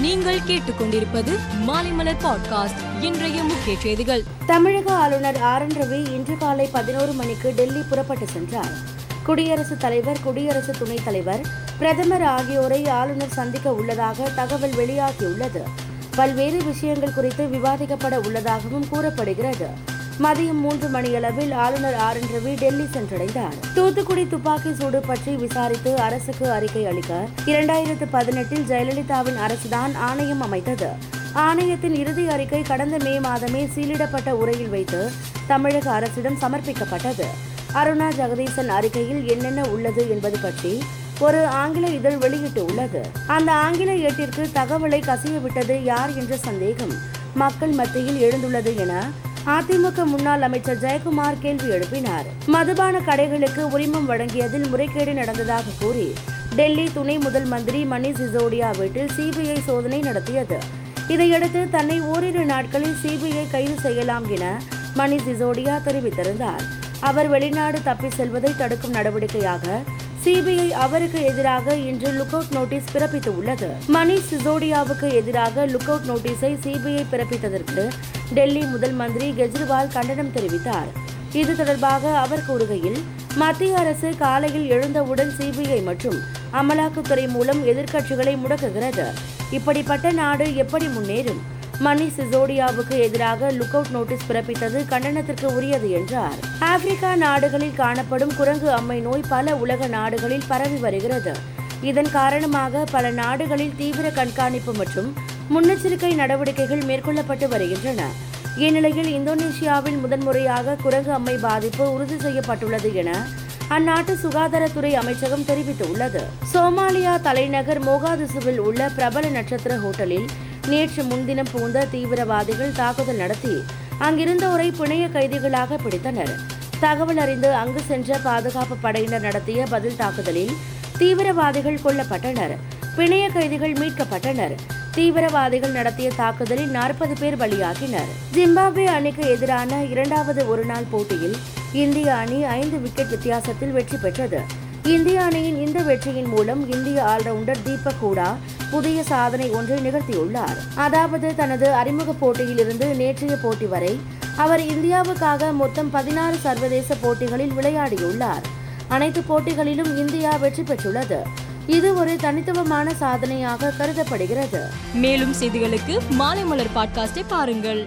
நீங்கள் கேட்டுக்கொண்டிருப்பது மாலைமலர் பாட்காஸ்ட் இன்றைய முக்கிய செய்திகள். தமிழக ஆளுநர் ஆர் என் ரவி இன்று காலை பதினோரு மணிக்கு டெல்லி புறப்பட்டு சென்றார். குடியரசுத் தலைவர் குடியரசு துணைத் தலைவர் பிரதமர் ஆகியோரை ஆளுநர் சந்திக்க உள்ளதாக தகவல் வெளியாகியுள்ளது. பல்வேறு விஷயங்கள் குறித்து விவாதிக்கப்பட உள்ளதாகவும் கூறப்படுகிறது. மதியம் மூன்று மணியளவில் ஆளுநர் ஆர் என் ரவி டெல்லி சென்றடைந்தார். தூத்துக்குடி துப்பாக்கி சூடு பற்றி விசாரித்து அரசுக்கு அறிக்கை அளிக்க இரண்டாயிரத்து பதினெட்டில் ஜெயலலிதாவின் அரசுதான் ஆணையம் அமைத்தது. ஆணையத்தின் இறுதி அறிக்கை கடந்த மே மாதமே சீலிடப்பட்ட உரையில் வைத்து தமிழக அரசிடம் சமர்ப்பிக்கப்பட்டது. அருணா ஜெகதீசன் அறிக்கையில் என்னென்ன உள்ளது என்பது பற்றி ஒரு ஆங்கில இதழ் வெளியிட்டு உள்ளது. அந்த ஆங்கில ஏட்டிற்கு தகவலை கசியவிட்டது யார் என்ற சந்தேகம் மக்கள் மத்தியில் எழுந்துள்ளது என அதிமுக முன்னாள் அமைச்சர் ஜெயக்குமார் கேள்வி எழுப்பினார். மதுபான கடைகளுக்கு உரிமம் வழங்கியதில் முறைகேடு நடந்ததாக கூறி டெல்லி துணை முதல் மந்திரி மணி சிசோடியா வீட்டில் சிபிஐ சோதனை நடத்தியது. இதையடுத்து தன்னை ஓரிரு நாட்களில் சிபிஐ கைது செய்யலாம் என மணி சிசோடியா தெரிவித்திருந்தார். அவர் வெளிநாடு தப்பி செல்வதை தடுக்கும் நடவடிக்கையாக சிபிஐ அவருக்கு எதிராக இன்று லுக் அவுட் நோட்டீஸ் பிறப்பித்துள்ளது. மணிஷ் சிசோடியாவுக்கு எதிராக லுக் அவுட் நோட்டீஸை சிபிஐ பிறப்பித்ததற்கு டெல்லி முதல் மந்திரி கெஜ்ரிவால் கண்டனம் தெரிவித்தார். இது தொடர்பாக அவர் கூறுகையில் மத்திய அரசு காலையில் எழுந்தவுடன் சிபிஐ மற்றும் அமலாக்கத்துறை மூலம் எதிர்க்கட்சிகளை முடக்குகிறது. இப்படிப்பட்ட நாடு எப்படி முன்னேறும்? மணி சிசோடியாவுக்கு எதிராக லுக் அவுட் நோட்டீஸ் பிறப்பித்தது கண்டனத்திற்கு உரியது என்றார். ஆப்பிரிக்கா நாடுகளில் காணப்படும் குரங்கு அம்மை நோய் பல உலக நாடுகளில் பரவி வருகிறது. இதன் காரணமாக பல நாடுகளில் தீவிர கண்காணிப்பு மற்றும் முன்னெச்சரிக்கை நடவடிக்கைகள் மேற்கொள்ளப்பட்டு வருகின்றன. இந்நிலையில் இந்தோனேஷியாவில் முதன்முறையாக குரங்கு அம்மை பாதிப்பு உறுதி செய்யப்பட்டுள்ளது என அந்நாட்டு சுகாதாரத்துறை அமைச்சகம் தெரிவித்துள்ளது. சோமாலியா தலைநகர் மோகாதிசுவில் உள்ள பிரபல நட்சத்திர ஹோட்டலில் நேற்று முன்தினம் புகுந்த தீவிரவாதிகள் தாக்குதல் நடத்தி அங்கிருந்தோரை பிணைய கைதிகளாக பிடித்தனர். தகவல் அறிந்து அங்கு சென்ற பாதுகாப்பு படையினர் நடத்திய பதில் தாக்குதலில் தீவிரவாதிகள் கொல்லப்பட்டனர். பிணைய கைதிகள் மீட்கப்பட்டனர். தீவிரவாதிகள் நடத்திய தாக்குதலில் நாற்பது பேர் பலியாகினர். ஜிம்பாப்வே அணிக்கு எதிரான இரண்டாவது ஒருநாள் போட்டியில் இந்திய அணி ஐந்து விக்கெட் வித்தியாசத்தில் வெற்றி பெற்றது. இந்திய அணியின் இந்த வெற்றியின் மூலம் இந்திய ஆல்ரவுண்டர் தீபக் ஹூடா புதிய சாதனை ஒன்றை நிகழ்த்தியுள்ளார். அதாவது தனது அறிமுக போட்டியிலிருந்து நேற்றைய போட்டி வரை அவர் இந்தியாவுக்காக மொத்தம் பதினாறு சர்வதேச போட்டிகளில் விளையாடியுள்ளார். அனைத்து போட்டிகளிலும் இந்தியா வெற்றி பெற்றுள்ளது. இது ஒரு தனித்துவமான சாதனையாக கருதப்படுகிறது. மேலும் செய்திகளுக்கு மாலை மலர் பாட்காஸ்டை பாருங்கள்.